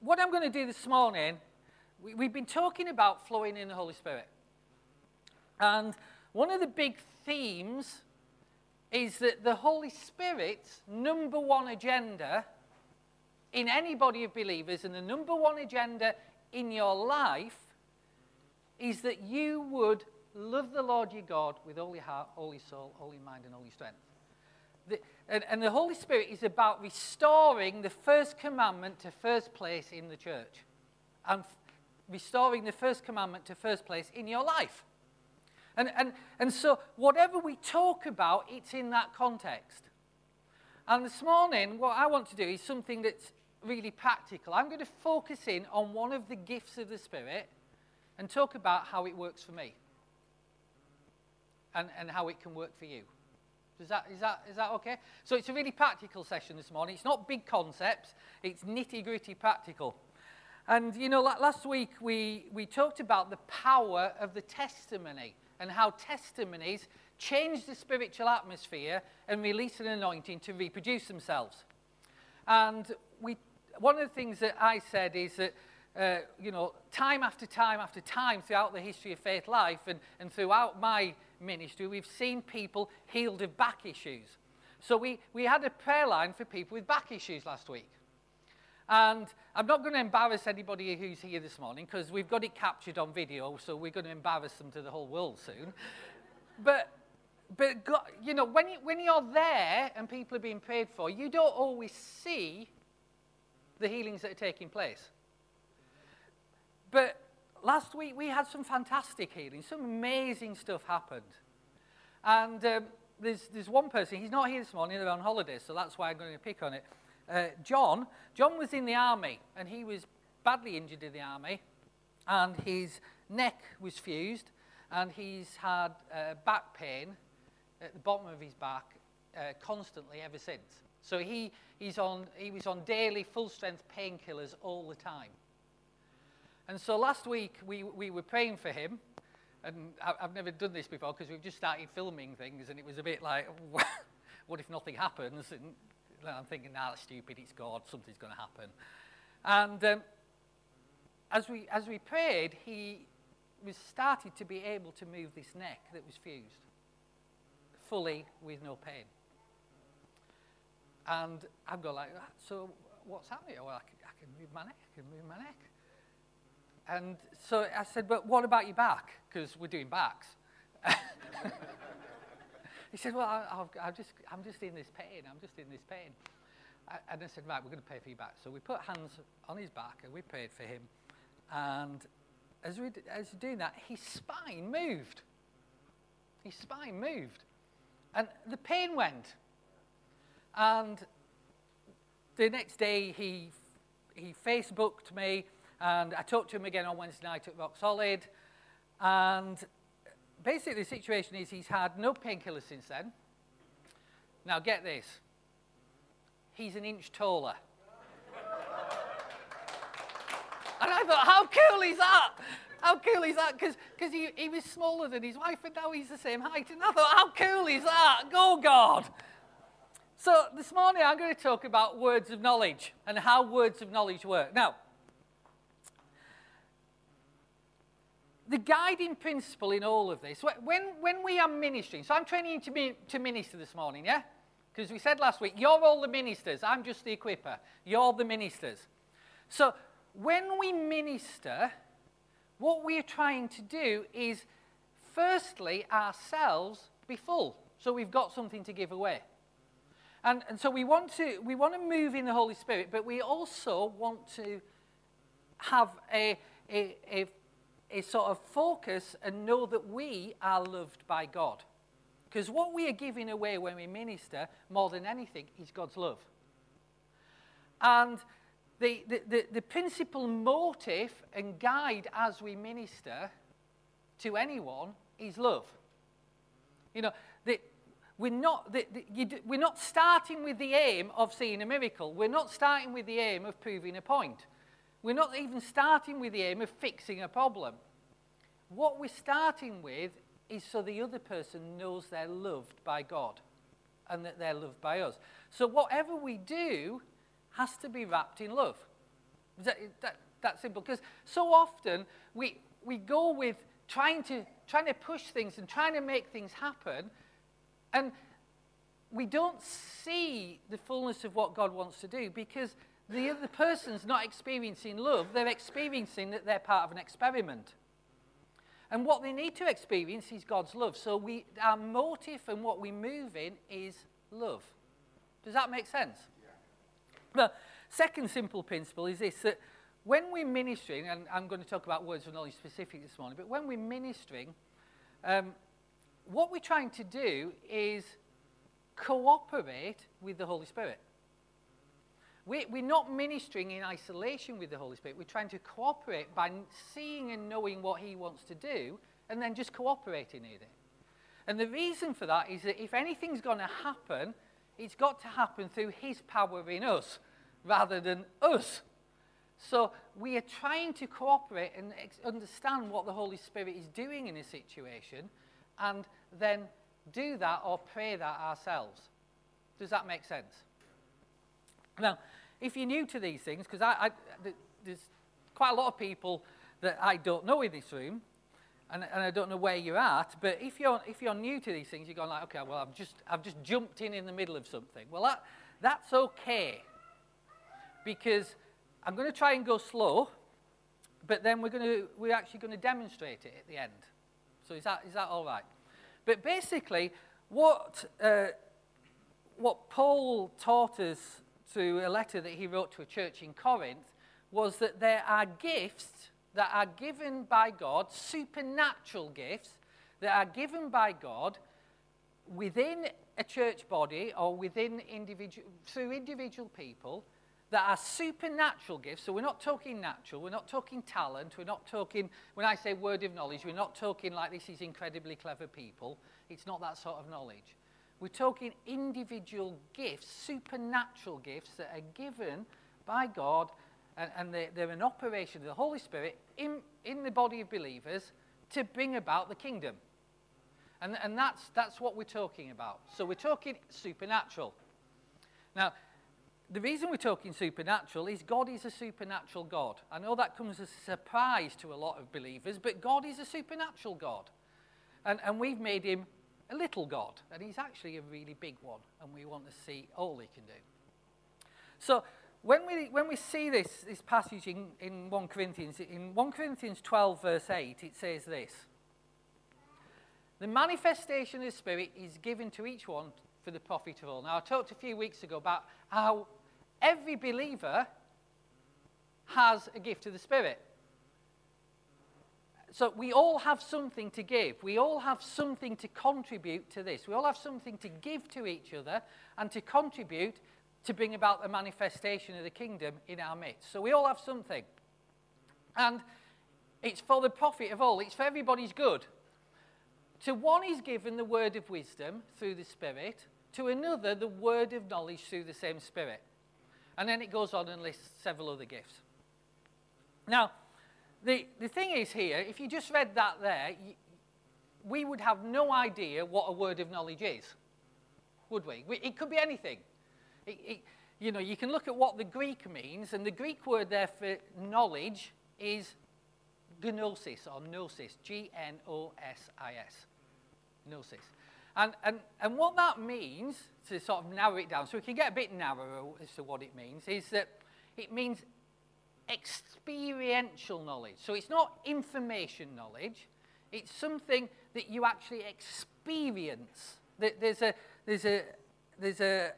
what I'm going to do this morning, we, we've been talking about flowing in the Holy Spirit. And one of the big themes is that the Holy Spirit's number one agenda in any body of believers and the number one agenda in your life is that you would love the Lord your God with all your heart, all your soul, all your mind, and all your strength. The, and, and the Holy Spirit is about restoring the first commandment to first place in the church and f- restoring the first commandment to first place in your life. And, and, and so, whatever we talk about, it's in that context. And this morning, what I want to do is something that's really practical. I'm going to focus in on one of the gifts of the Spirit and talk about how it works for me and, and how it can work for you. Is that, is, that, is that okay? So it's a really practical session this morning. It's not big concepts, it's nitty gritty practical. And you know, last week we, we talked about the power of the testimony and how testimonies change the spiritual atmosphere and release an anointing to reproduce themselves. And we, one of the things that I said is that, uh, you know, time after time after time throughout the history of faith life and, and throughout my ministry, we've seen people healed of back issues. So we, we had a prayer line for people with back issues last week. And I'm not going to embarrass anybody who's here this morning because we've got it captured on video, so we're going to embarrass them to the whole world soon. but, but God, you know, when, you, when you're there and people are being prayed for, you don't always see the healings that are taking place. But last week we had some fantastic healing. Some amazing stuff happened. And um, there's, there's one person, he's not here this morning, they're on holiday, so that's why I'm going to pick on it. Uh, John, John was in the army, and he was badly injured in the army, and his neck was fused, and he's had uh, back pain at the bottom of his back uh, constantly ever since. So he, he's on, he was on daily full strength painkillers all the time. And so last week we, we were praying for him. And I've never done this before because we've just started filming things, and it was a bit like, what if nothing happens? And I'm thinking, nah, that's stupid, it's God, something's going to happen. And um, as, we, as we prayed, he was started to be able to move this neck that was fused fully with no pain. And I've got like, so what's happening? Well, I can, I can move my neck, I can move my neck. And so I said, but what about your back? Because we're doing backs. he said, well, I, am just, I'm just in this pain. I'm just in this pain. and I said, right, we're going to pay for your back. So we put hands on his back and we prayed for him. And as we as we're doing that, his spine moved. His spine moved. And the pain went. And the next day, he, he Facebooked me and I talked to him again on Wednesday night at Rock Solid. And basically, the situation is he's had no painkillers since then. Now, get this he's an inch taller. and I thought, how cool is that? How cool is that? Because he, he was smaller than his wife, and now he's the same height. And I thought, how cool is that? Go, God. So this morning, I'm going to talk about words of knowledge and how words of knowledge work. Now, the guiding principle in all of this, when, when we are ministering, so I'm training to, be, to minister this morning, yeah? Because we said last week, you're all the ministers, I'm just the equiper. You're the ministers. So when we minister, what we're trying to do is, firstly, ourselves be full. So we've got something to give away. And, and so we want, to, we want to move in the Holy Spirit, but we also want to have a, a, a is sort of focus and know that we are loved by God. Because what we are giving away when we minister, more than anything, is God's love. And the, the, the, the principal motive and guide as we minister to anyone is love. You know, the, we're not, the, the, you, we're not starting with the aim of seeing a miracle. We're not starting with the aim of proving a point. We're not even starting with the aim of fixing a problem. What we're starting with is so the other person knows they're loved by God and that they're loved by us. So whatever we do has to be wrapped in love. That, that, that simple. Because so often we, we go with trying to, trying to push things and trying to make things happen, and we don't see the fullness of what God wants to do because the other person's not experiencing love, they're experiencing that they're part of an experiment. And what they need to experience is God's love. So we, our motive and what we move in is love. Does that make sense? Yeah. The second simple principle is this that when we're ministering, and I'm going to talk about words of knowledge specifically this morning, but when we're ministering, um, what we're trying to do is cooperate with the Holy Spirit. We, we're not ministering in isolation with the Holy Spirit. We're trying to cooperate by seeing and knowing what He wants to do and then just cooperating in it. And the reason for that is that if anything's going to happen, it's got to happen through His power in us rather than us. So we are trying to cooperate and ex- understand what the Holy Spirit is doing in a situation and then do that or pray that ourselves. Does that make sense? Now, if you're new to these things, because I, I, there's quite a lot of people that I don't know in this room, and, and, I don't know where you're at, but if you're, if you're new to these things, you're going like, okay, well, I've just, I've just jumped in in the middle of something. Well, that, that's okay, because I'm going to try and go slow, but then we're, going to, we're actually going to demonstrate it at the end. So is that, is that all right? But basically, what, uh, what Paul taught us through a letter that he wrote to a church in Corinth was that there are gifts that are given by God, supernatural gifts that are given by God within a church body or within individual, through individual people that are supernatural gifts. So we're not talking natural, we're not talking talent, we're not talking, when I say word of knowledge, we're not talking like this is incredibly clever people. It's not that sort of knowledge. We're talking individual gifts, supernatural gifts that are given by God, and, and they're, they're an operation of the Holy Spirit in, in the body of believers to bring about the kingdom. And, and that's, that's what we're talking about. So we're talking supernatural. Now, the reason we're talking supernatural is God is a supernatural God. I know that comes as a surprise to a lot of believers, but God is a supernatural God. And, and we've made him a little God, and he's actually a really big one, and we want to see all he can do. So when we, when we see this, this passage in, in 1 Corinthians, in 1 Corinthians 12, verse 8, it says this The manifestation of the Spirit is given to each one for the profit of all. Now, I talked a few weeks ago about how every believer has a gift of the Spirit. So we all have something to give. We all have something to contribute to this. We all have something to give to each other and to contribute to bring about the manifestation of the kingdom in our midst. So we all have something. And it's for the profit of all, it's for everybody's good. To one is given the word of wisdom through the Spirit, to another, the word of knowledge through the same Spirit. And then it goes on and lists several other gifts. Now, the, the thing is here, if you just read that there, you, we would have no idea what a word of knowledge is, would we? we it could be anything. It, it, you know, you can look at what the Greek means, and the Greek word there for knowledge is gnosis or gnosis, G N O S I S. Gnosis. And, and, and what that means, to sort of narrow it down, so we can get a bit narrower as to what it means, is that it means experiential knowledge. So it's not information knowledge, it's something that you actually experience. There's a, there's a, there's a,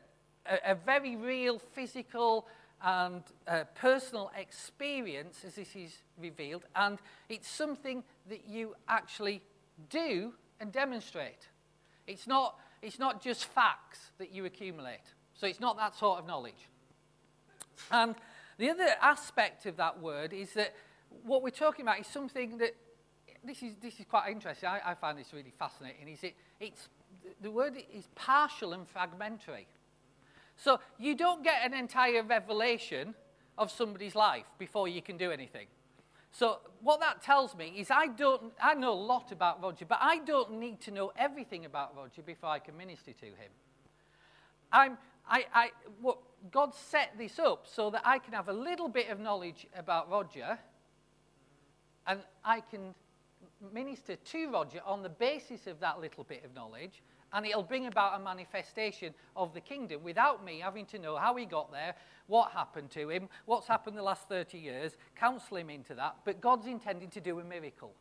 a, a very real physical and uh, personal experience as this is revealed, and it's something that you actually do and demonstrate. It's not, it's not just facts that you accumulate. So it's not that sort of knowledge. And the other aspect of that word is that what we're talking about is something that this is, this is quite interesting. I, I find this really fascinating. Is it, it's, the word is partial and fragmentary. So you don't get an entire revelation of somebody's life before you can do anything. So what that tells me is I don't I know a lot about Roger, but I don't need to know everything about Roger before I can minister to him. I'm I, I, God set this up so that I can have a little bit of knowledge about Roger and I can minister to Roger on the basis of that little bit of knowledge, and it'll bring about a manifestation of the kingdom without me having to know how he got there, what happened to him, what's happened the last 30 years, counsel him into that. But God's intending to do a miracle.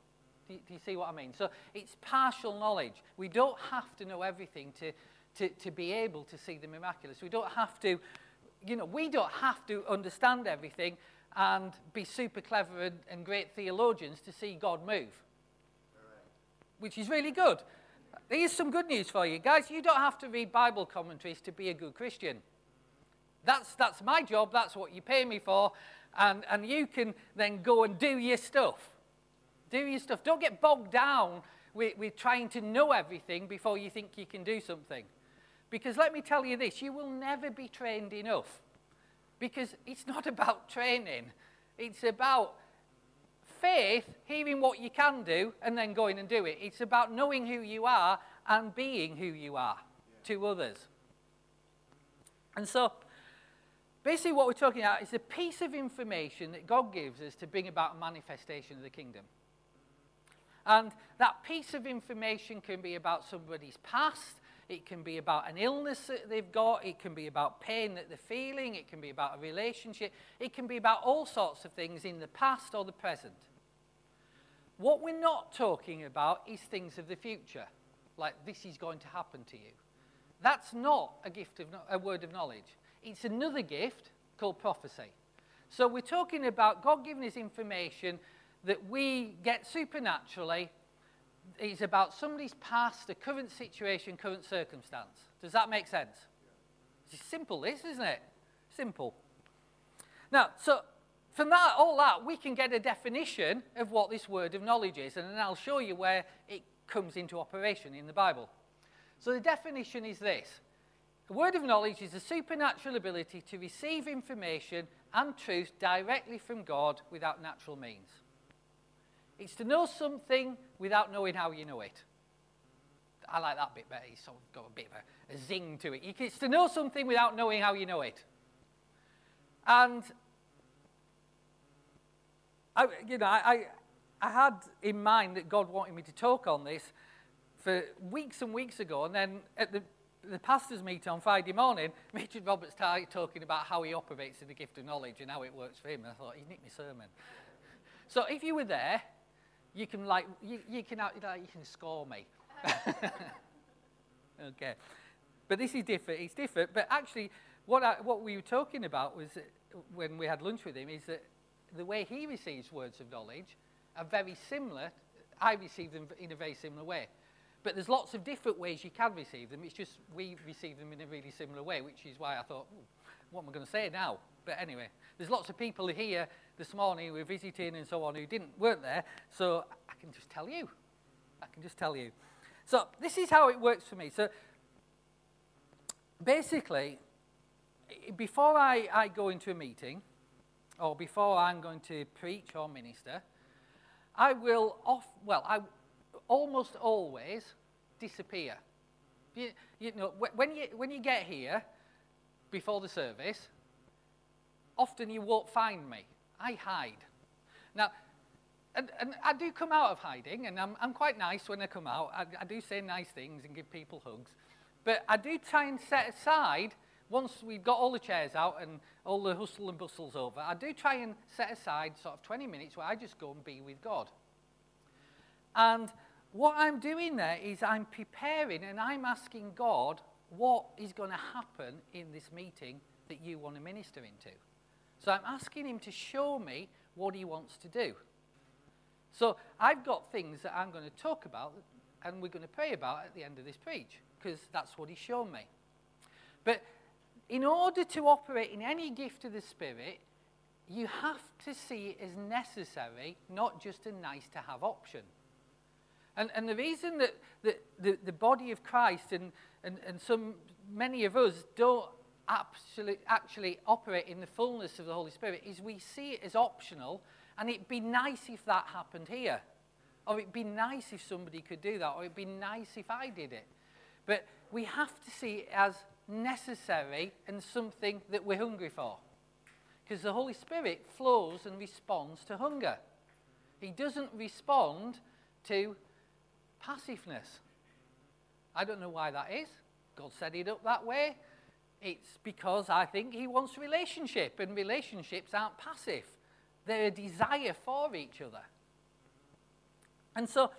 Do you, do you see what I mean? So it's partial knowledge. We don't have to know everything to, to, to be able to see the miraculous. We don't have to, you know, we don't have to understand everything and be super clever and, and great theologians to see God move, which is really good. Here's some good news for you. Guys, you don't have to read Bible commentaries to be a good Christian. That's, that's my job, that's what you pay me for, and, and you can then go and do your stuff. Do your stuff. Don't get bogged down with, with trying to know everything before you think you can do something. Because let me tell you this you will never be trained enough. Because it's not about training, it's about faith, hearing what you can do, and then going and do it. It's about knowing who you are and being who you are yeah. to others. And so, basically, what we're talking about is a piece of information that God gives us to bring about a manifestation of the kingdom. And that piece of information can be about somebody's past, it can be about an illness that they've got. It can be about pain that they're feeling. It can be about a relationship. It can be about all sorts of things in the past or the present. What we're not talking about is things of the future, like this is going to happen to you. That's not a gift of a word of knowledge. It's another gift called prophecy. So we're talking about God giving us information that we get supernaturally is about somebody's past, a current situation, current circumstance. Does that make sense? It's simple, this, isn't it? Simple. Now, so from that, all that, we can get a definition of what this word of knowledge is, and then I'll show you where it comes into operation in the Bible. So the definition is this a word of knowledge is a supernatural ability to receive information and truth directly from God without natural means. It's to know something without knowing how you know it. I like that bit better. It's sort of got a bit of a, a zing to it. It's to know something without knowing how you know it. And, I, you know, I, I had in mind that God wanted me to talk on this for weeks and weeks ago. And then at the, the pastor's meeting on Friday morning, Richard Roberts started talking about how he operates in the gift of knowledge and how it works for him. And I thought, he nicked my sermon. So if you were there, you can like you, you can like, you can score me. okay, but this is different. It's different. But actually, what I, what we were talking about was uh, when we had lunch with him is that the way he receives words of knowledge are very similar. I receive them in a very similar way. But there's lots of different ways you can receive them. It's just we receive them in a really similar way, which is why I thought, what am I going to say now? But anyway, there's lots of people here this morning who were visiting and so on who didn't weren't there, so I can just tell you. I can just tell you. So this is how it works for me. So basically, before I, I go into a meeting, or before I'm going to preach or minister, I will off well, I almost always disappear. You, you know, when you when you get here before the service, often you won't find me. I hide. Now, and, and I do come out of hiding, and I'm, I'm quite nice when I come out. I, I do say nice things and give people hugs. But I do try and set aside, once we've got all the chairs out and all the hustle and bustle's over, I do try and set aside sort of 20 minutes where I just go and be with God. And what I'm doing there is I'm preparing and I'm asking God what is going to happen in this meeting that you want to minister into. So I'm asking him to show me what he wants to do. So I've got things that I'm going to talk about and we're going to pray about at the end of this preach because that's what he's shown me. But in order to operate in any gift of the Spirit, you have to see it as necessary, not just a nice to have option. And, and the reason that, that the, the body of Christ and, and, and some, many of us don't actually, actually operate in the fullness of the Holy Spirit is we see it as optional, and it'd be nice if that happened here. Or it'd be nice if somebody could do that, or it'd be nice if I did it. But we have to see it as necessary and something that we're hungry for. Because the Holy Spirit flows and responds to hunger. He doesn't respond to passiveness. I don't know why that is. God set it up that way. It's because I think He wants a relationship, and relationships aren't passive, they're a desire for each other. And so,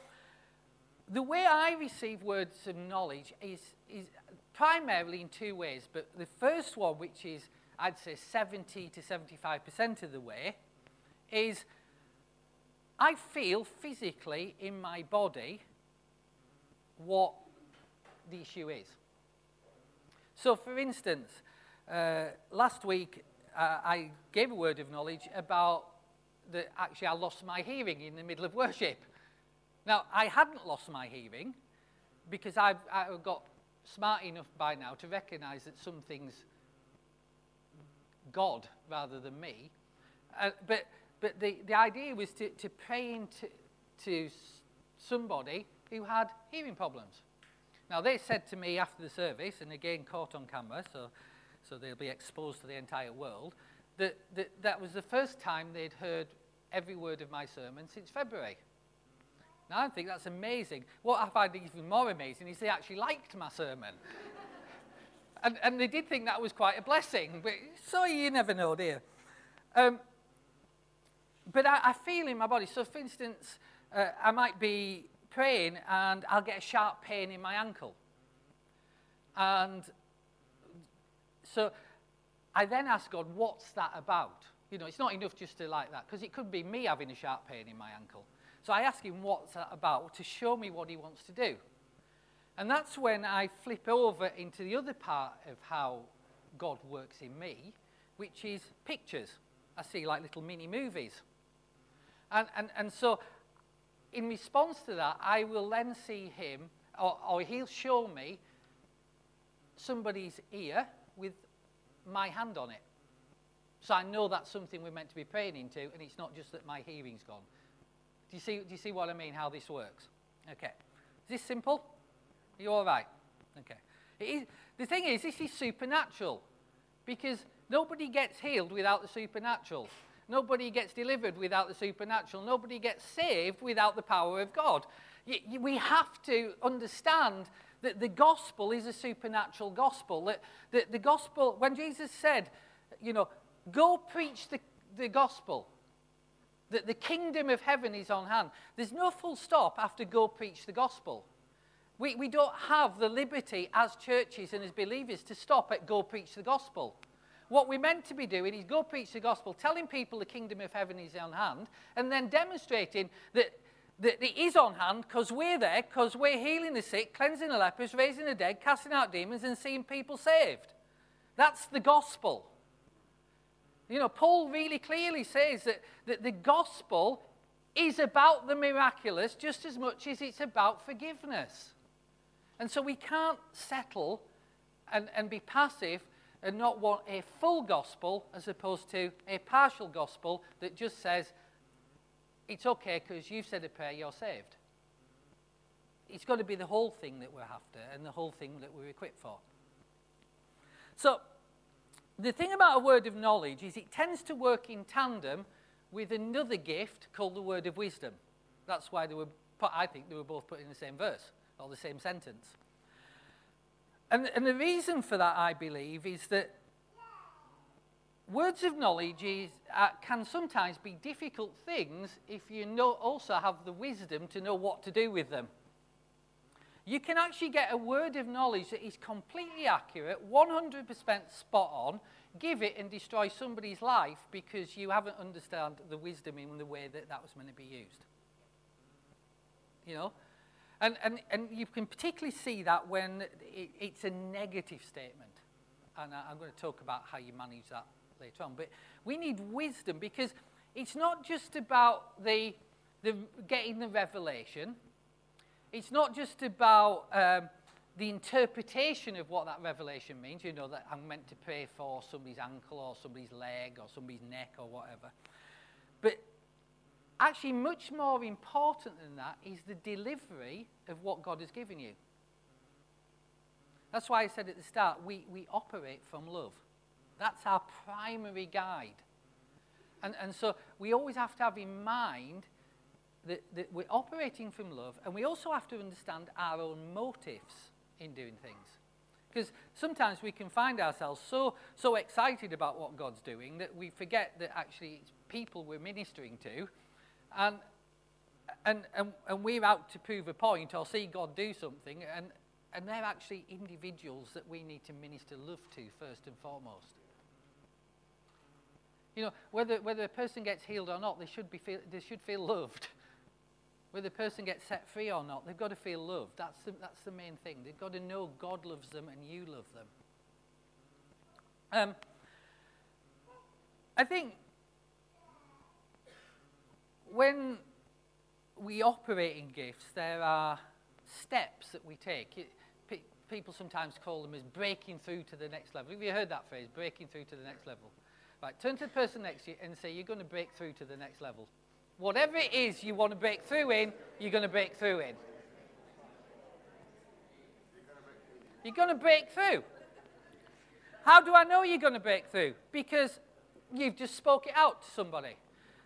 the way I receive words of knowledge is, is primarily in two ways. But the first one, which is, I'd say, 70 to 75% of the way, is I feel physically in my body what the issue is. So, for instance, uh, last week uh, I gave a word of knowledge about that actually I lost my hearing in the middle of worship. Now, I hadn't lost my hearing because I've, I've got smart enough by now to recognize that something's God rather than me. Uh, but but the, the idea was to, to pray into to somebody who had hearing problems. Now, they said to me after the service, and again caught on camera, so, so they'll be exposed to the entire world, that, that that was the first time they'd heard every word of my sermon since February. Now, I think that's amazing. What I find even more amazing is they actually liked my sermon. and, and they did think that was quite a blessing, but so you never know, dear. Um, but I, I, feel in my body. So, for instance, uh, I might be praying and I'll get a sharp pain in my ankle. And so I then ask God, what's that about? You know, it's not enough just to like that, because it could be me having a sharp pain in my ankle. So I ask him, what's that about, to show me what he wants to do. And that's when I flip over into the other part of how God works in me, which is pictures. I see like little mini movies. And, and, and so, in response to that, I will then see him, or, or he'll show me somebody's ear with my hand on it. So I know that's something we're meant to be praying into, and it's not just that my hearing's gone. Do you see, do you see what I mean, how this works? Okay. Is this simple? Are you all right? Okay. The thing is, this is supernatural because nobody gets healed without the supernatural. Nobody gets delivered without the supernatural. Nobody gets saved without the power of God. We have to understand that the gospel is a supernatural gospel. That, the gospel, when Jesus said, you know, go preach the, the gospel, that the kingdom of heaven is on hand. There's no full stop after go preach the gospel. We, we don't have the liberty as churches and as believers to stop at go preach the gospel. What we're meant to be doing is go preach the gospel, telling people the kingdom of heaven is on hand, and then demonstrating that, that it is on hand because we're there, because we're healing the sick, cleansing the lepers, raising the dead, casting out demons, and seeing people saved. That's the gospel. You know, Paul really clearly says that, that the gospel is about the miraculous just as much as it's about forgiveness. And so we can't settle and, and be passive and not want a full gospel as opposed to a partial gospel that just says, it's okay because you've said a prayer, you're saved. It's got to be the whole thing that we're after and the whole thing that we're equipped for. So, the thing about a word of knowledge is it tends to work in tandem with another gift called the word of wisdom. That's why they were put, I think they were both put in the same verse or the same sentence. And, and the reason for that, I believe, is that words of knowledge is, uh, can sometimes be difficult things if you know, also have the wisdom to know what to do with them. You can actually get a word of knowledge that is completely accurate, 100% spot on, give it and destroy somebody's life because you haven't understood the wisdom in the way that that was meant to be used. You know? And, and, and you can particularly see that when it, it's a negative statement. And I, I'm going to talk about how you manage that later on. But we need wisdom because it's not just about the, the getting the revelation, it's not just about um, the interpretation of what that revelation means. You know, that I'm meant to pray for somebody's ankle or somebody's leg or somebody's neck or whatever. But actually, much more important than that is the delivery of what God has given you. That's why I said at the start, we, we operate from love. That's our primary guide. And, and so we always have to have in mind that, that we're operating from love, and we also have to understand our own motives in doing things. Because sometimes we can find ourselves so, so excited about what God's doing that we forget that actually it's people we're ministering to, and, and, and, and we're out to prove a point or see God do something, and, and they're actually individuals that we need to minister love to first and foremost. You know, whether, whether a person gets healed or not, they should, be feel, they should feel loved. Whether a person gets set free or not, they've got to feel loved. That's the, that's the main thing. They've got to know God loves them and you love them. Um, I think when we operate in gifts, there are steps that we take. It, pe- people sometimes call them as breaking through to the next level. Have you heard that phrase, breaking through to the next level? Right, turn to the person next to you and say, You're going to break through to the next level. Whatever it is you want to break through in, you're going to break through in. You're going to break through. How do I know you're going to break through? Because you've just spoke it out to somebody.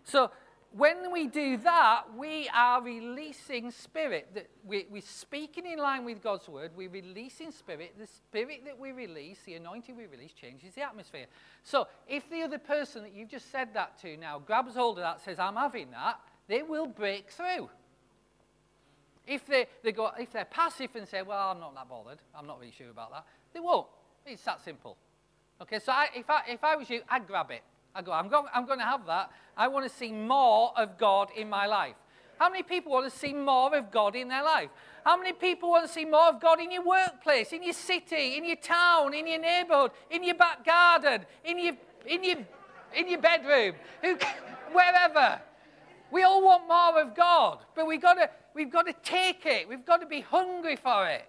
So when we do that, we are releasing spirit. We, we're speaking in line with God's word. We're releasing spirit. The spirit that we release, the anointing we release, changes the atmosphere. So if the other person that you've just said that to now grabs hold of that, says, I'm having that, they will break through. If, they, they go, if they're passive and say, Well, I'm not that bothered, I'm not really sure about that, they won't. It's that simple. Okay, so I, if, I, if I was you, I'd grab it. I go, I'm going, I'm going to have that. I want to see more of God in my life. How many people want to see more of God in their life? How many people want to see more of God in your workplace, in your city, in your town, in your neighborhood, in your back garden, in your, in your, in your bedroom, Who, wherever? We all want more of God, but we've got, to, we've got to take it. We've got to be hungry for it.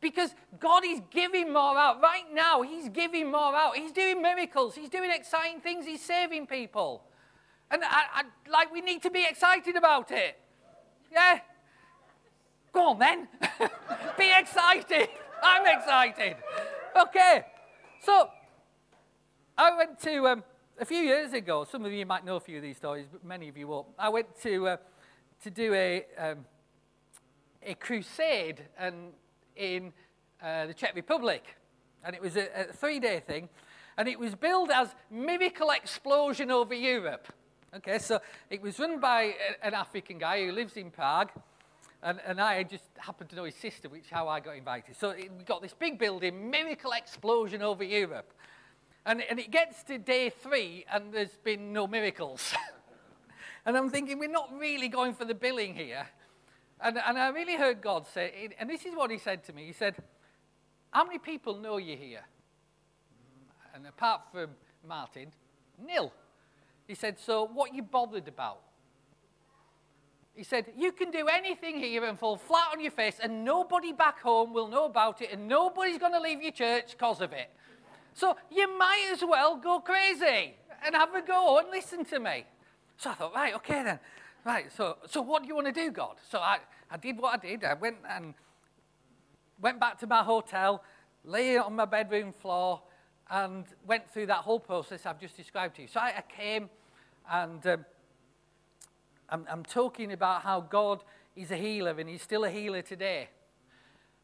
Because God is giving more out. Right now, He's giving more out. He's doing miracles. He's doing exciting things. He's saving people. And I, I, like, we need to be excited about it. Yeah? Go on then. be excited. I'm excited. Okay. So, I went to, um, a few years ago, some of you might know a few of these stories, but many of you won't. I went to, uh, to do a, um, a crusade and in uh, the Czech Republic. And it was a, a three day thing. And it was billed as Miracle Explosion over Europe. Okay, so it was run by an African guy who lives in Prague. And, and I just happened to know his sister, which how I got invited. So it, we got this big building, Miracle Explosion over Europe. And, and it gets to day three, and there's been no miracles. and I'm thinking, we're not really going for the billing here. And, and I really heard God say, and this is what he said to me. He said, How many people know you here? And apart from Martin, nil. He said, So what you bothered about? He said, You can do anything here and fall flat on your face, and nobody back home will know about it, and nobody's going to leave your church because of it. So you might as well go crazy and have a go and listen to me. So I thought, right, okay then. Right, so, so what do you want to do, God? So I, I did what I did. I went and went back to my hotel, lay on my bedroom floor, and went through that whole process I've just described to you. So I, I came and um, I'm, I'm talking about how God is a healer and he's still a healer today.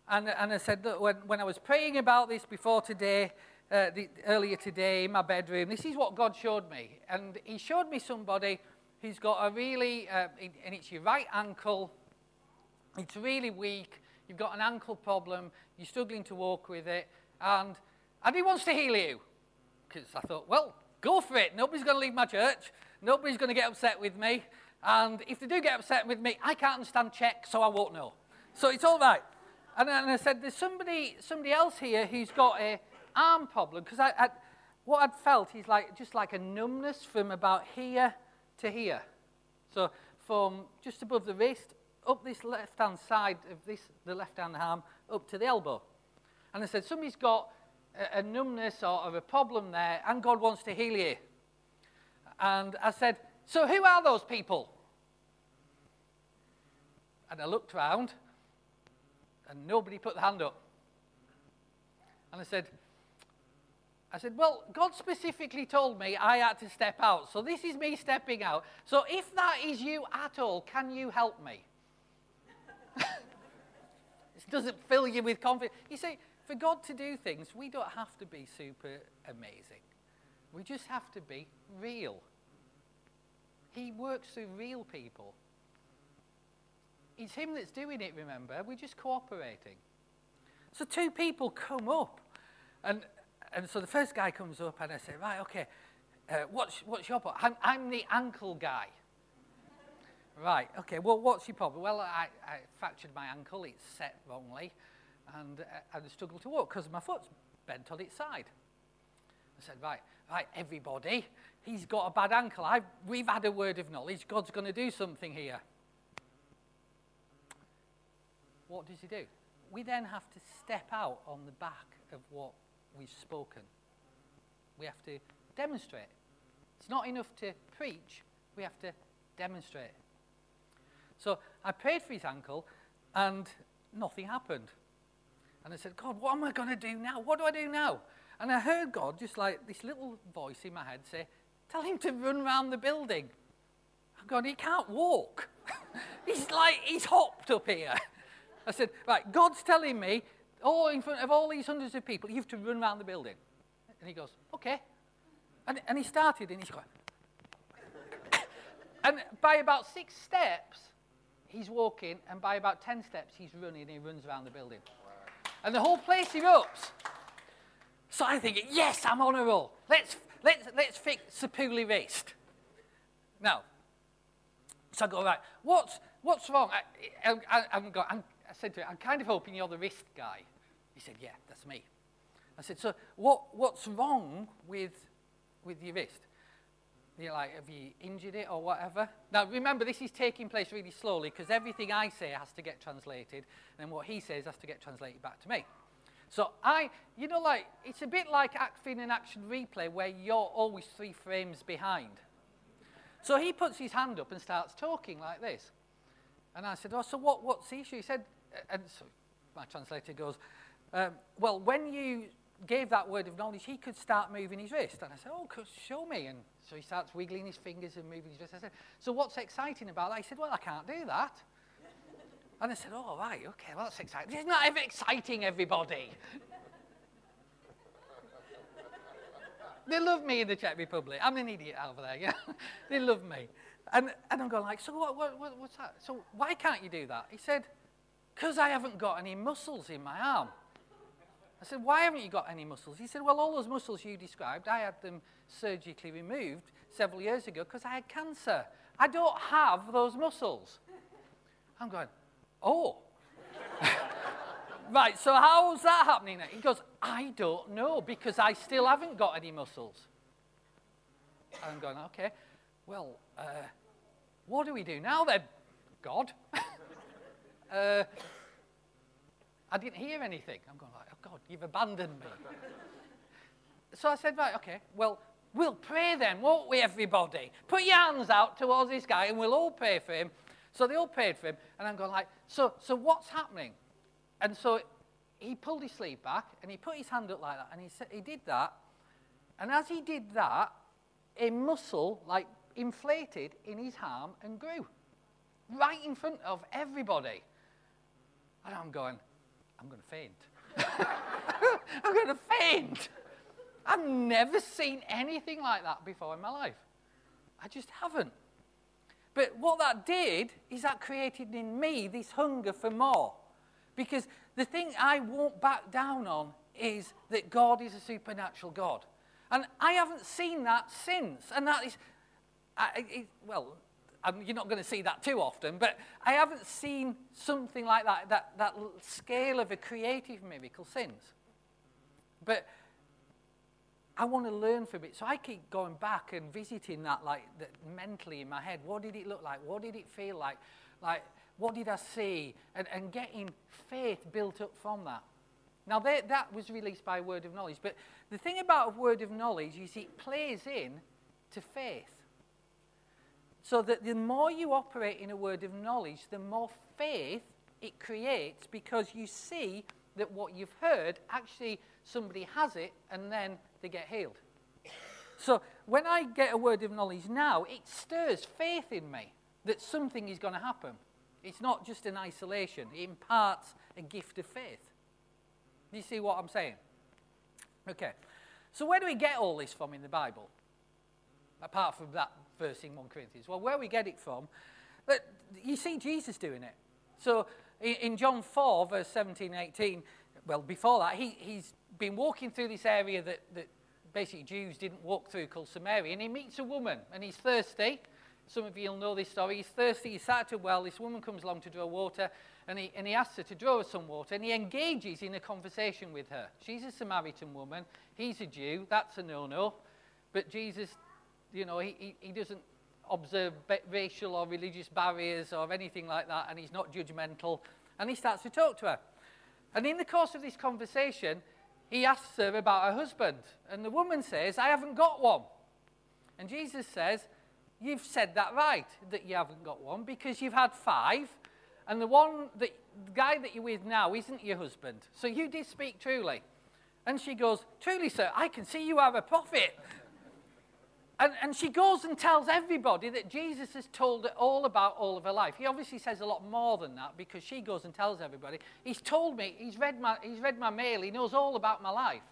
And, and I said that when, when I was praying about this before today, uh, the, earlier today in my bedroom, this is what God showed me. And he showed me somebody who's got a really, uh, and it's your right ankle, it's really weak, you've got an ankle problem, you're struggling to walk with it, and, and he wants to heal you. Because I thought, well, go for it. Nobody's going to leave my church. Nobody's going to get upset with me. And if they do get upset with me, I can't understand Czech, so I won't know. So it's all right. And, and I said, there's somebody, somebody else here who's got a arm problem. Because I, I, what I'd felt is like, just like a numbness from about here to here. So from just above the wrist, up this left-hand side of this, the left-hand arm, up to the elbow. And I said, somebody's got a, a numbness or, or a problem there, and God wants to heal you. And I said, so who are those people? And I looked round, and nobody put the hand up. And I said, I said, Well, God specifically told me I had to step out. So this is me stepping out. So if that is you at all, can you help me? this doesn't fill you with confidence. You see, for God to do things, we don't have to be super amazing. We just have to be real. He works through real people. It's Him that's doing it, remember? We're just cooperating. So two people come up, and and so the first guy comes up and I say, right, okay, uh, what's, what's your problem? I'm, I'm the ankle guy. right, okay, well, what's your problem? Well, I, I fractured my ankle, it's set wrongly, and uh, I struggle to walk because my foot's bent on its side. I said, right, right, everybody, he's got a bad ankle. I've, we've had a word of knowledge. God's going to do something here. What does he do? We then have to step out on the back of what we've spoken. We have to demonstrate. It's not enough to preach, we have to demonstrate. So I prayed for his ankle and nothing happened. And I said, God, what am I going to do now? What do I do now? And I heard God, just like this little voice in my head, say, Tell him to run around the building. I'm going, He can't walk. he's like, he's hopped up here. I said, Right, God's telling me all in front of all these hundreds of people, you have to run around the building. And he goes, okay. And, and he started and he's going, and by about six steps, he's walking, and by about 10 steps, he's running and he runs around the building. And the whole place erupts. So I'm thinking, yes, I'm on a roll. Let's, let's, let's fix Sapuli wrist. Now, so I go, right, what's, what's wrong? I, I, I'm, I'm, I said to him, I'm kind of hoping you're the wrist guy. He said, Yeah, that's me. I said, So what, what's wrong with, with your wrist? You're like, Have you injured it or whatever? Now, remember, this is taking place really slowly because everything I say has to get translated, and what he says has to get translated back to me. So I, you know, like, it's a bit like acting an action replay where you're always three frames behind. So he puts his hand up and starts talking like this. And I said, Oh, so what, what's the issue? He said, and so my translator goes, um, well, when you gave that word of knowledge, he could start moving his wrist. And I said, oh, show me. And so he starts wiggling his fingers and moving his wrist. I said, so what's exciting about that? He said, well, I can't do that. And I said, oh, right, okay, well, that's exciting. It's not ever exciting, everybody. they love me in the Czech Republic. I'm an idiot over there, yeah. they love me. And, and I'm going like, so what, what, what's that? So why can't you do that? He said, because I haven't got any muscles in my arm. I said, Why haven't you got any muscles? He said, Well, all those muscles you described, I had them surgically removed several years ago because I had cancer. I don't have those muscles. I'm going, Oh. right, so how's that happening? He goes, I don't know because I still haven't got any muscles. I'm going, Okay, well, uh, what do we do now then, God? uh, I didn't hear anything. I'm going like, God, you've abandoned me. so I said, right, okay, well, we'll pray then, won't we, everybody? Put your hands out towards this guy and we'll all pray for him. So they all prayed for him, and I'm going like, so, so what's happening? And so he pulled his sleeve back and he put his hand up like that, and he said he did that. And as he did that, a muscle like inflated in his arm and grew right in front of everybody. And I'm going, I'm going to faint. I'm going to faint. I've never seen anything like that before in my life. I just haven't. But what that did is that created in me this hunger for more. Because the thing I won't back down on is that God is a supernatural God. And I haven't seen that since. And that is, I, it, well, and you're not going to see that too often, but I haven't seen something like that, that, that scale of a creative miracle since. But I want to learn from it. So I keep going back and visiting that like that mentally in my head. What did it look like? What did it feel like? Like, what did I see? And, and getting faith built up from that. Now, they, that was released by Word of Knowledge. But the thing about Word of Knowledge is it plays in to faith. So that the more you operate in a word of knowledge, the more faith it creates because you see that what you've heard actually somebody has it and then they get healed. So when I get a word of knowledge now, it stirs faith in me that something is going to happen. It's not just an isolation, it imparts a gift of faith. Do you see what I'm saying? Okay. So where do we get all this from in the Bible? Apart from that verse in 1 Corinthians. Well, where we get it from, you see Jesus doing it. So in John 4, verse 17 18, well, before that, he, he's been walking through this area that, that basically Jews didn't walk through called Samaria, and he meets a woman, and he's thirsty. Some of you will know this story. He's thirsty, he's sat at a well, this woman comes along to draw water, and he, and he asks her to draw some water, and he engages in a conversation with her. She's a Samaritan woman, he's a Jew, that's a no no. But Jesus, you know, he, he, he doesn't observe racial or religious barriers or anything like that, and he's not judgmental, and he starts to talk to her. And in the course of this conversation, he asks her about her husband. And the woman says, I haven't got one. And Jesus says, You've said that right, that you haven't got one, because you've had five, and the one that the guy that you're with now isn't your husband. So you did speak truly. And she goes, Truly, sir, I can see you are a prophet. And, and she goes and tells everybody that Jesus has told her all about all of her life. He obviously says a lot more than that because she goes and tells everybody. He's told me, he's read my, he's read my mail, he knows all about my life.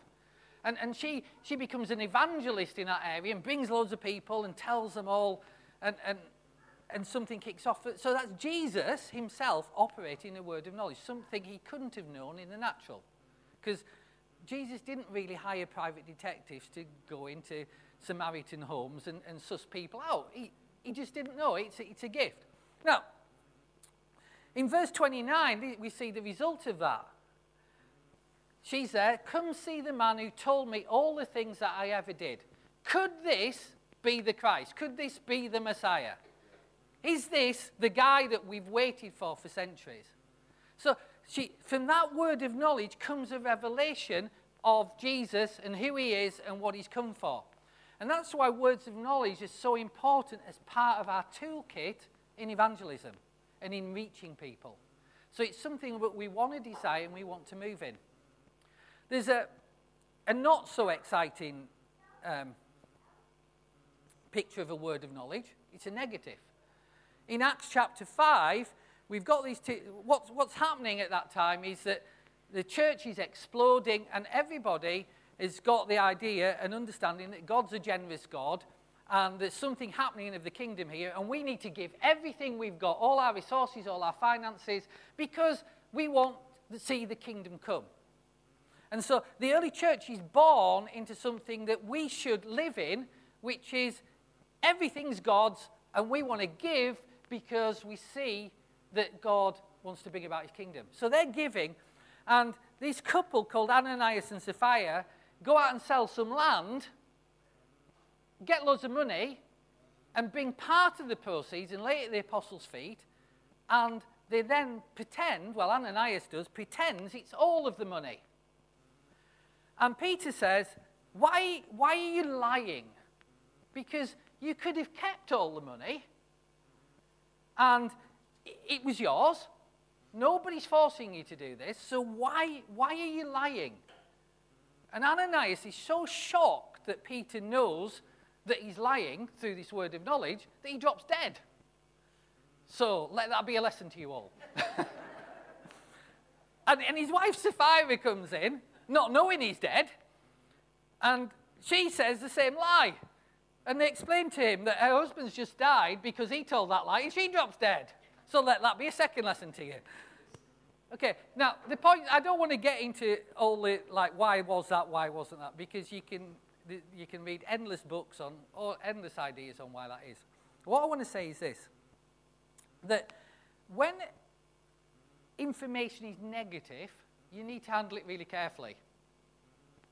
And, and she, she becomes an evangelist in that area and brings loads of people and tells them all, and, and, and something kicks off. So that's Jesus himself operating a word of knowledge, something he couldn't have known in the natural. Because Jesus didn't really hire private detectives to go into Samaritan homes and, and suss people out. He, he just didn't know. It's a, it's a gift. Now, in verse 29, we see the result of that. She's there, come see the man who told me all the things that I ever did. Could this be the Christ? Could this be the Messiah? Is this the guy that we've waited for for centuries? So, she, from that word of knowledge comes a revelation of Jesus and who he is and what he's come for. And that's why words of knowledge is so important as part of our toolkit in evangelism and in reaching people. So it's something that we want to desire and we want to move in. There's a, a not so exciting um, picture of a word of knowledge, it's a negative. In Acts chapter 5, we've got these two. What's, what's happening at that time is that the church is exploding and everybody has got the idea and understanding that God's a generous God and there's something happening of the kingdom here, and we need to give everything we've got, all our resources, all our finances, because we want to see the kingdom come. And so the early church is born into something that we should live in, which is everything's God's, and we want to give because we see that God wants to bring about his kingdom. So they're giving, and this couple called Ananias and Sapphira go out and sell some land, get loads of money, and bring part of the proceeds and lay it at the apostles' feet, and they then pretend, well, Ananias does, pretends it's all of the money. And Peter says, why, why are you lying? Because you could have kept all the money, and it was yours. Nobody's forcing you to do this, so why, why are you lying? And Ananias is so shocked that Peter knows that he's lying through this word of knowledge that he drops dead. So let that be a lesson to you all. and, and his wife Sapphira comes in, not knowing he's dead, and she says the same lie. And they explain to him that her husband's just died because he told that lie and she drops dead. So let that be a second lesson to you. Okay, now the point, I don't want to get into all the, like, why was that, why wasn't that, because you can, you can read endless books on, or endless ideas on why that is. What I want to say is this, that when information is negative, you need to handle it really carefully.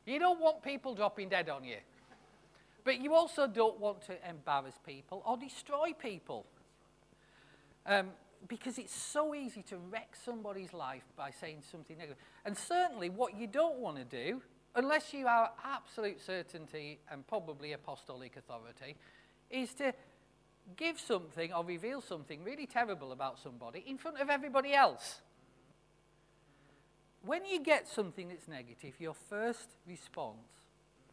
You don't want people dropping dead on you. But you also don't want to embarrass people or destroy people. Um, because it's so easy to wreck somebody's life by saying something negative. And certainly, what you don't want to do, unless you are absolute certainty and probably apostolic authority, is to give something or reveal something really terrible about somebody in front of everybody else. when you get something that's negative, your first response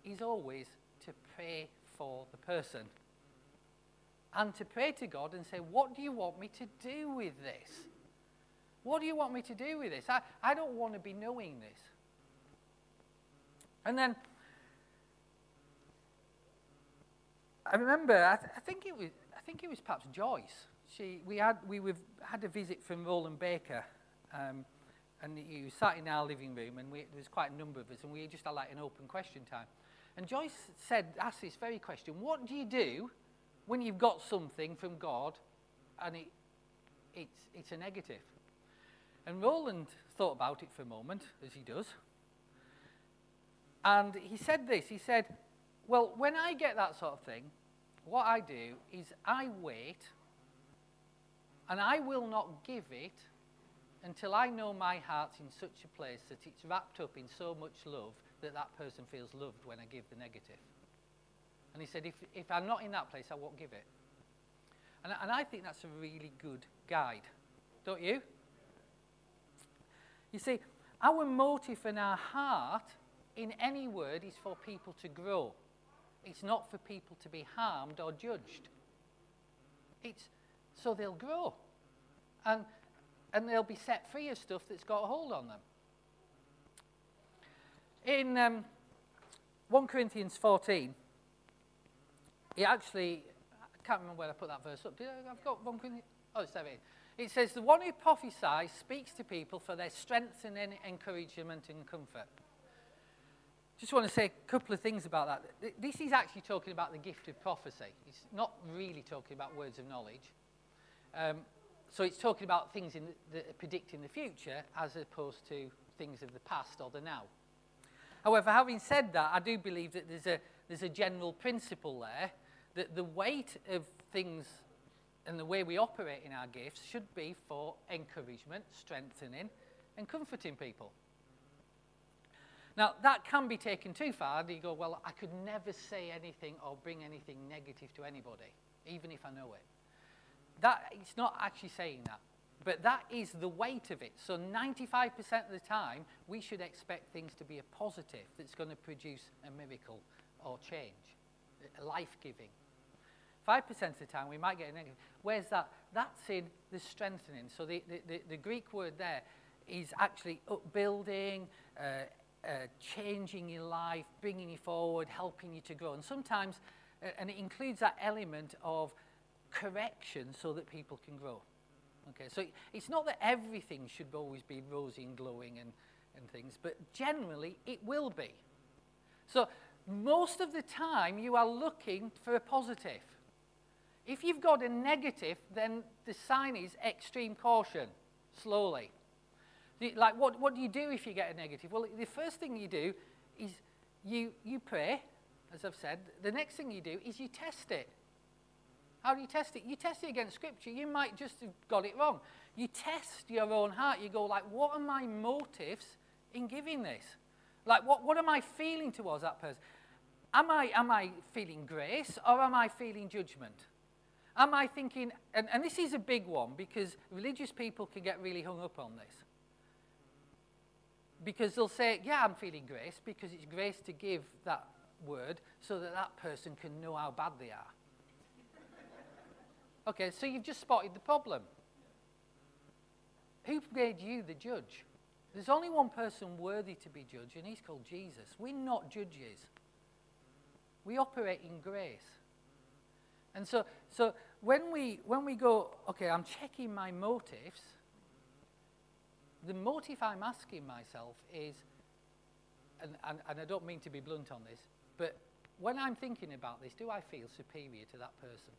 is always to pray for the person and to pray to God and say, What do you want me to do with this? What do you want me to do with this? I, I don't want to be knowing this. And then I remember, I, th- I, think it was, I think it was perhaps Joyce. She, we had, we had a visit from Rolland Baker, um, and he sat in our living room, and we, there was quite a number of us, and we just had like an open question time. And Joyce said, asked this very question: What do you do when you've got something from God, and it, it's, it's a negative? And Rolland thought about it for a moment, as he does, and he said this. He said, well, when I get that sort of thing, what I do is I wait and I will not give it until I know my heart's in such a place that it's wrapped up in so much love that that person feels loved when I give the negative. And he said, if, if I'm not in that place, I won't give it. And, and I think that's a really good guide, don't you? You see, our motive and our heart in any word is for people to grow. It's not for people to be harmed or judged. It's so they'll grow. And, and they'll be set free of stuff that's got a hold on them. In um, 1 Corinthians 14, it actually, I can't remember where I put that verse up. Did I, I've got 1 Corinthians, oh, it's there. It says, The one who prophesies speaks to people for their strength and encouragement and comfort. Just want to say a couple of things about that. This is actually talking about the gift of prophecy. It's not really talking about words of knowledge. Um, so it's talking about things in the, the, predicting the future as opposed to things of the past or the now. However, having said that, I do believe that there's a, there's a general principle there that the weight of things and the way we operate in our gifts should be for encouragement, strengthening, and comforting people. Now, that can be taken too far. You go, well, I could never say anything or bring anything negative to anybody, even if I know it. That, it's not actually saying that. But that is the weight of it. So 95% of the time, we should expect things to be a positive that's going to produce a miracle or change, life-giving. 5% of the time, we might get a negative. Where's that? That's in the strengthening. So the, the, the, the Greek word there is actually upbuilding, uh, uh, changing your life, bringing you forward, helping you to grow. And sometimes, uh, and it includes that element of correction so that people can grow. Okay, so it's not that everything should always be rosy and glowing and, and things, but generally it will be. So most of the time you are looking for a positive. If you've got a negative, then the sign is extreme caution, slowly. Like, what, what do you do if you get a negative? Well, the first thing you do is you, you pray, as I've said. The next thing you do is you test it. How do you test it? You test it against Scripture. You might just have got it wrong. You test your own heart. You go, like, what are my motives in giving this? Like, what, what am I feeling towards that person? Am I, am I feeling grace or am I feeling judgment? Am I thinking, and, and this is a big one because religious people can get really hung up on this because they'll say, Yeah, I'm feeling grace because it's grace to give that word so that that person can know how bad they are. okay, so you've just spotted the problem. Who made you the judge? There's only one person worthy to be judged, and he's called Jesus. We're not judges. We operate in grace. And so, so when, we, when we go, okay, I'm checking my motives, the motive I'm asking myself is, and, and, and I don't mean to be blunt on this, but when I'm thinking about this, do I feel superior to that person?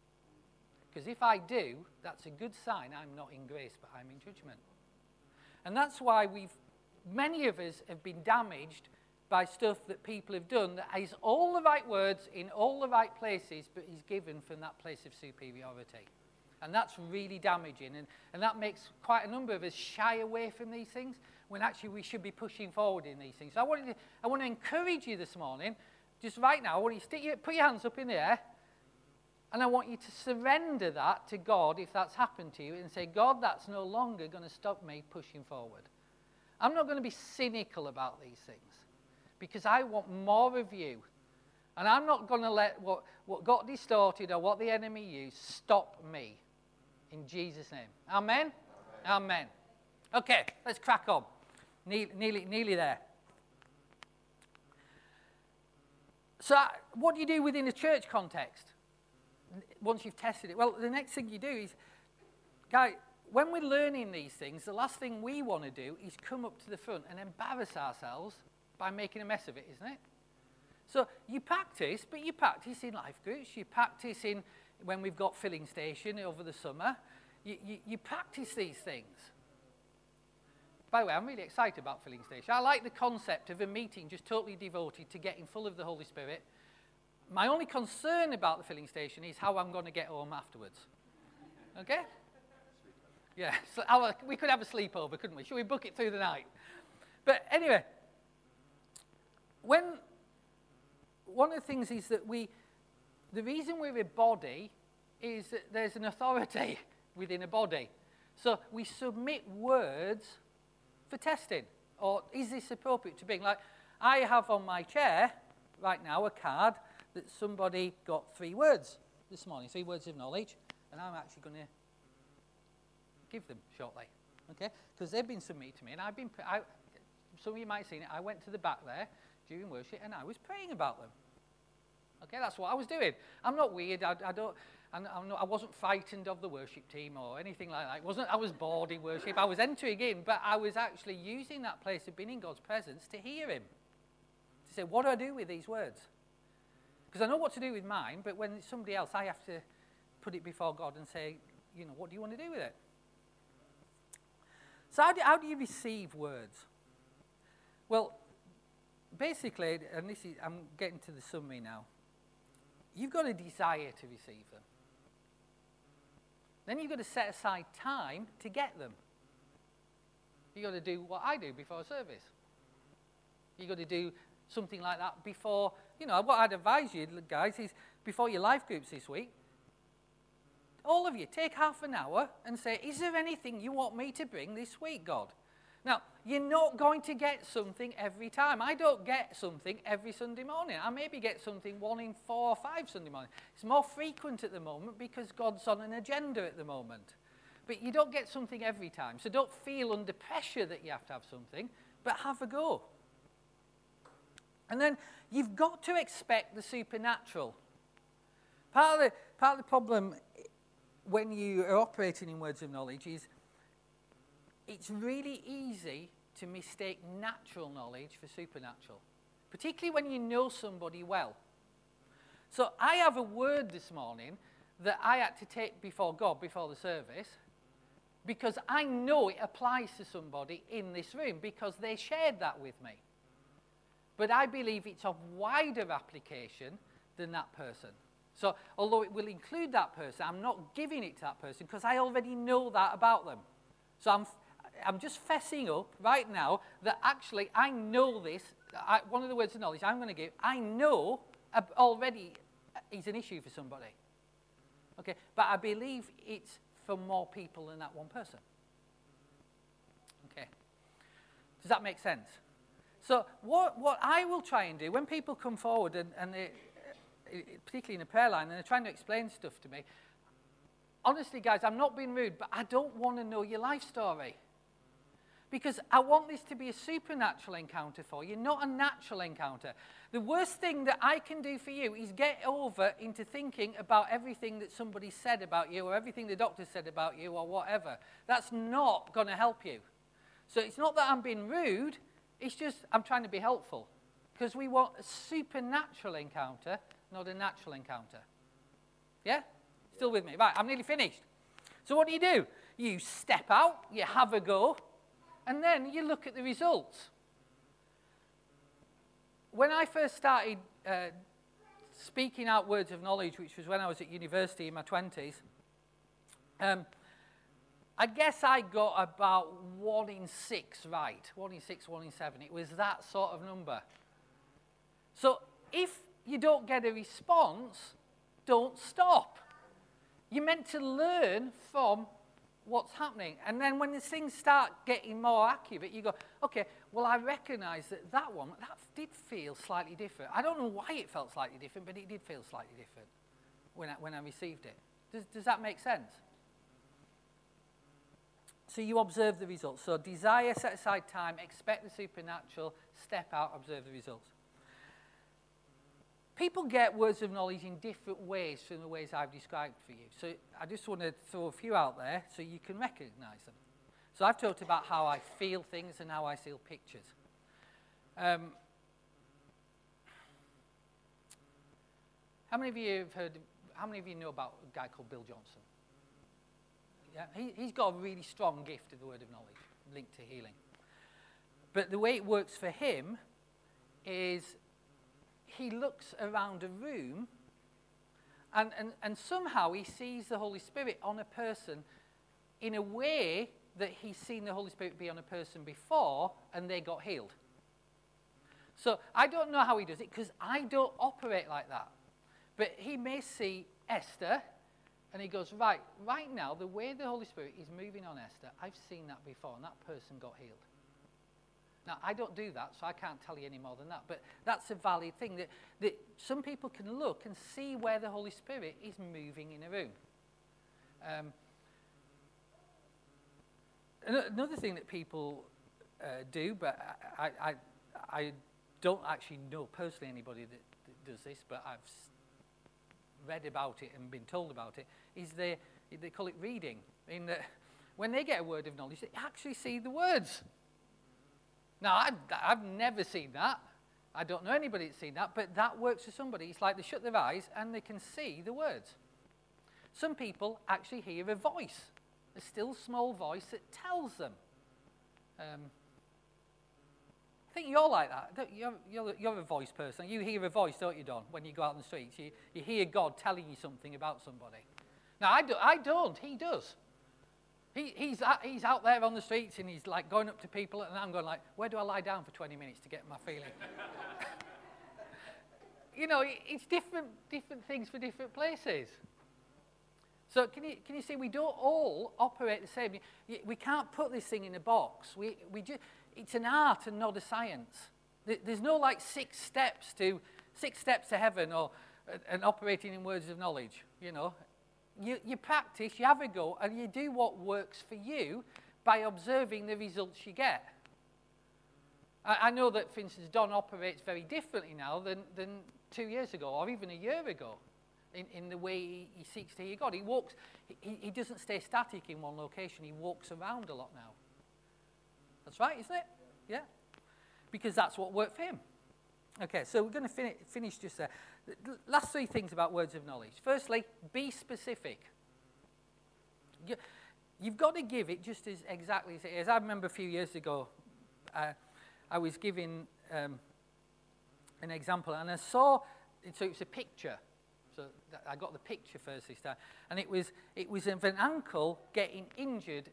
Because if I do, that's a good sign I'm not in grace, but I'm in judgment. And that's why we've, many of us have been damaged by stuff that people have done that has all the right words in all the right places, but is given from that place of superiority. And that's really damaging. And, and that makes quite a number of us shy away from these things when actually we should be pushing forward in these things. So I, want to, I want to encourage you this morning, just right now, I want you to stick your, put your hands up in the air. And I want you to surrender that to God if that's happened to you and say, God, that's no longer going to stop me pushing forward. I'm not going to be cynical about these things because I want more of you. And I'm not going to let what, what got distorted or what the enemy used stop me. In Jesus' name. Amen? Amen. Amen. Okay, let's crack on. Ne- nearly, nearly there. So, uh, what do you do within a church context once you've tested it? Well, the next thing you do is, guy, when we're learning these things, the last thing we want to do is come up to the front and embarrass ourselves by making a mess of it, isn't it? So you practice, but you practice in life groups, you practice in when we've got filling station over the summer. You, you, you practice these things. By the way, I'm really excited about filling station. I like the concept of a meeting just totally devoted to getting full of the Holy Spirit. My only concern about the filling station is how I'm going to get home afterwards. Okay? Yeah, so our, we could have a sleepover, couldn't we? Should we book it through the night? But anyway, when one of the things is that we, the reason we're a body is that there's an authority within a body. So we submit words for testing. Or is this appropriate to being like, I have on my chair right now a card that somebody got three words this morning, three words of knowledge, and I'm actually going to give them shortly. Okay? Because they've been submitted to me, and I've been, I, some of you might have seen it, I went to the back there during worship and I was praying about them. Okay, that's what I was doing. I'm not weird. I, I don't. I'm, I'm not, I wasn't frightened of the worship team or anything like that. It wasn't. I was bored in worship. I was entering in, but I was actually using that place of being in God's presence to hear Him. To say, what do I do with these words? Because I know what to do with mine, but when it's somebody else, I have to put it before God and say, you know, what do you want to do with it? So how do, how do you receive words? Well, basically, and this is, I'm getting to the summary now. You've got a desire to receive them. Then you've got to set aside time to get them. You've got to do what I do before service. You've got to do something like that before, you know, what I'd advise you guys is before your life groups this week, all of you, take half an hour and say, Is there anything you want me to bring this week, God? Now, you're not going to get something every time. I don't get something every Sunday morning. I maybe get something one in four or five Sunday morning. It's more frequent at the moment because God's on an agenda at the moment. But you don't get something every time. So don't feel under pressure that you have to have something, but have a go. And then you've got to expect the supernatural. Part of the, part of the problem when you are operating in words of knowledge is it's really easy to mistake natural knowledge for supernatural, particularly when you know somebody well. So I have a word this morning that I had to take before God before the service because I know it applies to somebody in this room because they shared that with me. But I believe it's of wider application than that person. So, although it will include that person, I'm not giving it to that person because I already know that about them. So, I'm, I'm just fessing up right now that actually I know this. I, one of the words of knowledge I'm going to give, I know already uh, is an issue for somebody. Okay, but I believe it's for more people than that one person. Okay. Does that make sense? So, what, what I will try and do when people come forward and, and they, uh, uh, particularly in a prayer line, and they're trying to explain stuff to me. Honestly, guys, I'm not being rude, but I don't want to know your life story. Because I want this to be a supernatural encounter for you, not a natural encounter. The worst thing that I can do for you is get over into thinking about everything that somebody said about you or everything the doctor said about you or whatever. That's not going to help you. So it's not that I'm being rude, it's just I'm trying to be helpful. Because we want a supernatural encounter, not a natural encounter. Yeah? Still with me? Right, I'm nearly finished. So, what do you do? You step out, you have a go, and then you look at the results. When I first started uh, speaking out words of knowledge, which was when I was at university in my 20s, um, I guess I got about one in six right. One in six, one in seven. It was that sort of number. So if you don't get a response, don't stop. You're meant to learn from what's happening. And then when the things start getting more accurate, you go, okay, well, I recognize that that one, that did feel slightly different. I don't know why it felt slightly different, but it did feel slightly different when I, when I received it. Does, does that make sense? So you observe the results. So desire, set aside time, expect the supernatural, step out, observe the results. People get words of knowledge in different ways from the ways I've described for you. So I just want to throw a few out there so you can recognize them. So I've talked about how I feel things and how I see pictures. Um, how many of you have heard, how many of you know about a guy called Bill Johnson? Yeah, he, he's got a really strong gift of the word of knowledge linked to healing. But the way it works for him is he looks around a room and, and, and somehow he sees the Holy Spirit on a person in a way that he's seen the Holy Spirit be on a person before and they got healed. So I don't know how he does it because I don't operate like that. But he may see Esther and he goes, Right, right now, the way the Holy Spirit is moving on Esther, I've seen that before and that person got healed. Now, I don't do that, so I can't tell you any more than that. But that's a valid thing that, that some people can look and see where the Holy Spirit is moving in a room. Um, another thing that people uh, do, but I, I, I don't actually know personally anybody that, that does this, but I've read about it and been told about it, is they, they call it reading. In that when they get a word of knowledge, they actually see the words. Now, I've, I've never seen that. I don't know anybody that's seen that, but that works for somebody. It's like they shut their eyes and they can see the words. Some people actually hear a voice, a still small voice that tells them. Um, I think you're like that. You're, you're, you're, a voice person. You hear a voice, don't you, Don, when you go out in the streets? You, you hear God telling you something about somebody. Now, I, do, I don't. He does. He, he's, at, he's out there on the streets and he's like going up to people, and I'm going like, where do I lie down for 20 minutes to get my feeling? you know, it's different, different things for different places. So can you, can you see we don't all operate the same? We can't put this thing in a box. We, we just, it's an art and not a science. There's no like six steps to six steps to heaven or uh, and operating in words of knowledge. You know, you, you practice, you have a go, and you do what works for you by observing the results you get. I, I know that, for instance, Don operates very differently now than, than two years ago or even a year ago in, in the way he, he seeks to hear God. He walks, he, he doesn't stay static in one location, he walks around a lot now. That's right, isn't it? Yeah. Because that's what worked for him. Okay, so we're going to fin- finish just there. Last three things about words of knowledge. Firstly, be specific. You, have got to give it just as exactly as it is. I remember a few years ago, uh, I was giving um, an example, and I saw, so it was a picture. So I got the picture first this time, and it was it was of an ankle getting injured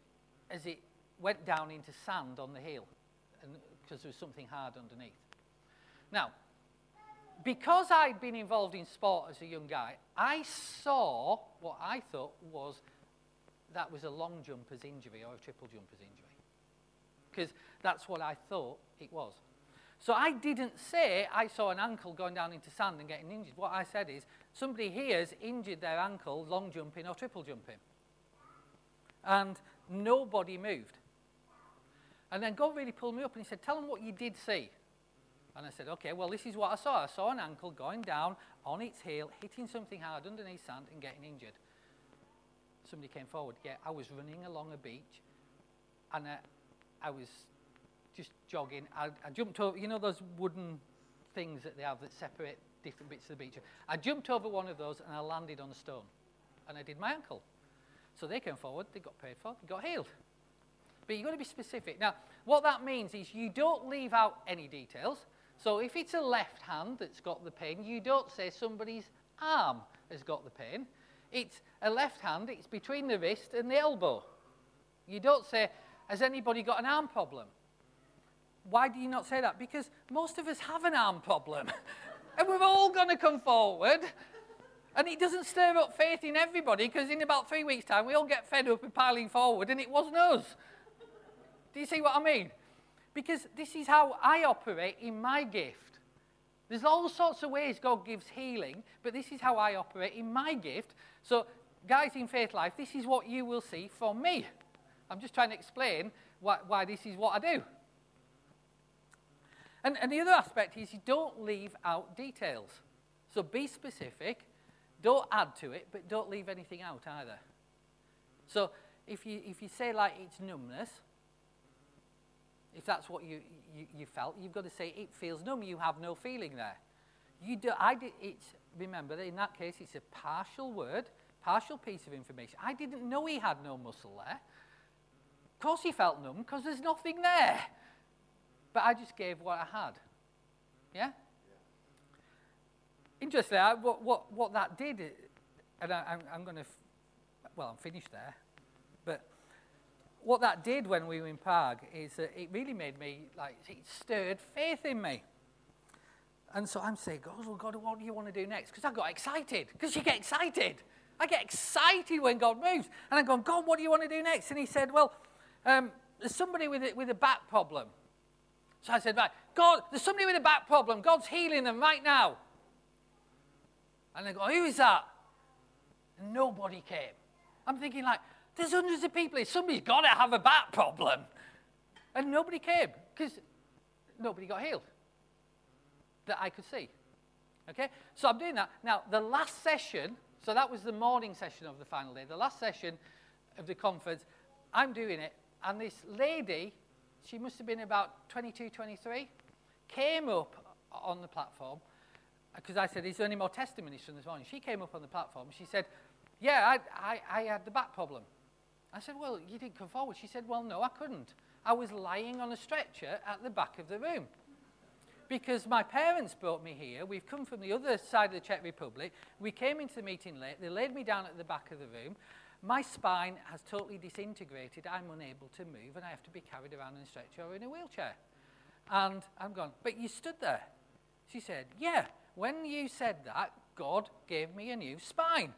as it went down into sand on the hill, because there was something hard underneath. Now, because I'd been involved in sport as a young guy, I saw what I thought was that was a long jumper's injury or a triple jumper's injury. Because that's what I thought it was. So I didn't say I saw an ankle going down into sand and getting injured. What I said is somebody here's injured their ankle long jumping or triple jumping. And nobody moved. And then God really pulled me up and he said, Tell them what you did see. And I said, okay, well, this is what I saw. I saw an ankle going down on its heel, hitting something hard underneath sand and getting injured. Somebody came forward. Yeah, I was running along a beach and I, I was just jogging. I, I jumped over, you know, those wooden things that they have that separate different bits of the beach. I jumped over one of those and I landed on a stone. And I did my ankle. So they came forward, they got paid for, they got healed. But you've got to be specific. Now, what that means is you don't leave out any details. So if it's a left hand that's got the pain, you don't say somebody's arm has got the pain. It's a left hand, it's between the wrist and the elbow. You don't say, has anybody got an arm problem? Why do you not say that? Because most of us have an arm problem. and we're all going to come forward And it doesn't stir up faith in everybody because in about three weeks' time, we all get fed up with piling forward and it wasn't us. Do you see what I mean? Because this is how I operate in my gift. There's all sorts of ways God gives healing, but this is how I operate in my gift. So, guys in Faith Life, this is what you will see from me. I'm just trying to explain why, why this is what I do. And, and the other aspect is you don't leave out details. So be specific, don't add to it, but don't leave anything out either. So if you, if you say, like, it's numbness, if that's what you, you, you felt, you've got to say, it feels numb. You have no feeling there. You do, I did, it's, remember, in that case, it's a partial word, partial piece of information. I didn't know he had no muscle there. Of course he felt numb because there's nothing there. But I just gave what I had. Yeah? Interesting. I, what, what, what that did, and I, I'm, I'm going to, well, I'm finished there. But what that did when we were in Prague is that it really made me, like, it stirred faith in me. And so I'm saying, God, well, God, what do you want to do next? Because I got excited. Because you get excited. I get excited when God moves. And I'm going, God, what do you want to do next? And he said, well, um, there's somebody with a, with a back problem. So I said, right, God, there's somebody with a back problem. God's healing them right now. And they go, who is that? And nobody came. I'm thinking, like, there's hundreds of people here. Somebody's got to have a back problem. And nobody came because nobody got healed that I could see. Okay? So I'm doing that. Now, the last session, so that was the morning session of the final day, the last session of the conference, I'm doing it. And this lady she must have been about 22, 23, came up on the platform because I said, Is there any more testimonies from this morning? She came up on the platform. She said, Yeah, I, I, I had the back problem. I said, Well, you didn't come forward. She said, Well, no, I couldn't. I was lying on a stretcher at the back of the room. Because my parents brought me here. We've come from the other side of the Czech Republic. We came into the meeting late. They laid me down at the back of the room. My spine has totally disintegrated. I'm unable to move, and I have to be carried around in a stretcher or in a wheelchair. And I'm gone, but you stood there. She said, Yeah, when you said that, God gave me a new spine.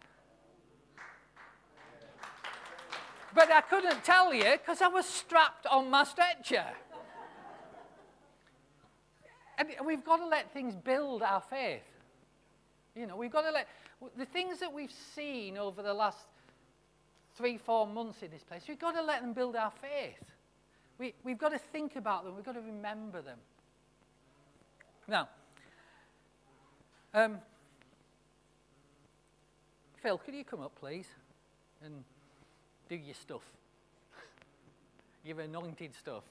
But I couldn't tell you because I was strapped on my stretcher. and we've got to let things build our faith. You know, we've got to let the things that we've seen over the last three, four months in this place. We've got to let them build our faith. We, we've got to think about them. We've got to remember them. Now, um, Phil, could you come up, please, and do your stuff? your anointed stuff.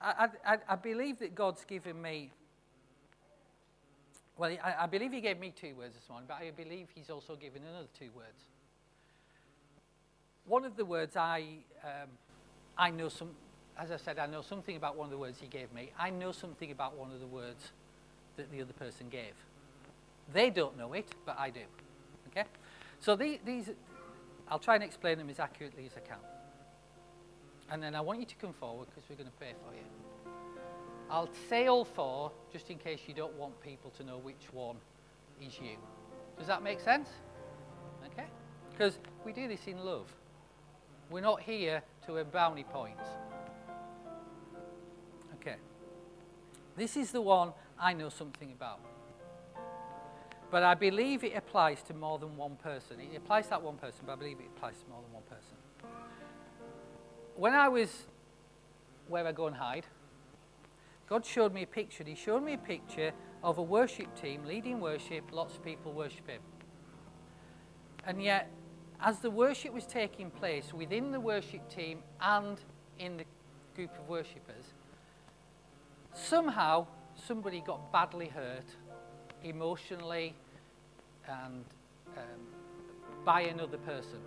I, I, I believe that God's given me well, I, I believe he gave me two words this morning, but I believe he's also given another two words. One of the words I, um, I know some, as I said, I know something about one of the words he gave me. I know something about one of the words that the other person gave. They don't know it, but I do. So these, these I'll try and explain them as accurately as I can. And then I want you to come forward because we're going to pray for you. I'll say all four just in case you don't want people to know which one is you. Does that make sense? Okay? Because we do this in love. We're not here to earn brownie points. Okay. This is the one I know something about. But I believe it applies to more than one person. It applies to that one person, but I believe it applies to more than one person. When I was where I go and hide, God showed me a picture. He showed me a picture of a worship team leading worship, lots of people worshiping. And yet, as the worship was taking place within the worship team and in the group of worshippers, somehow somebody got badly hurt emotionally and um, by another person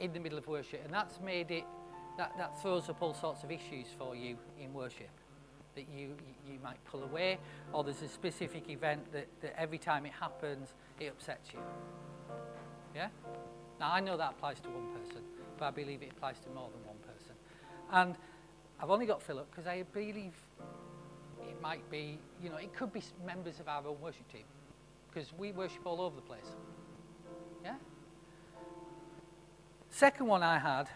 in the middle of worship. And that's made it that, that throws up all sorts of issues for you in worship. That you, you might pull away, or there's a specific event that, that every time it happens, it upsets you. Yeah? Now, I know that applies to one person, but I believe it applies to more than one person. And I've only got Philip because I believe it might be, you know, it could be members of our own worship team because we worship all over the place. Yeah? Second one I had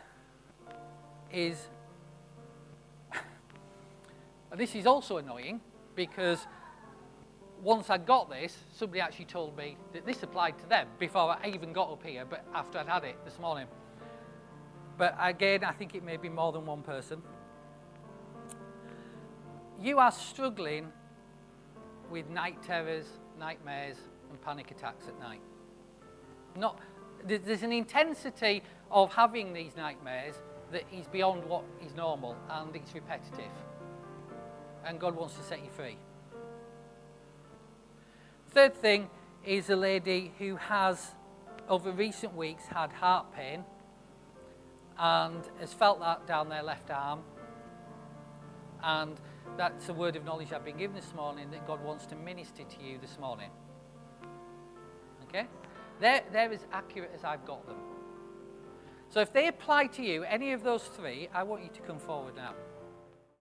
is this is also annoying because once I got this, somebody actually told me that this applied to them before I even got up here, but after I'd had it this morning. But again, I think it may be more than one person. You are struggling with night terrors, nightmares, and panic attacks at night. Not, there's an intensity of having these nightmares that is beyond what is normal and it's repetitive. And God wants to set you free. Third thing is a lady who has, over recent weeks, had heart pain and has felt that down their left arm. And that's a word of knowledge I've been given this morning that God wants to minister to you this morning. Okay? They're, they're as accurate as I've got them. So if they apply to you, any of those three, I want you to come forward now.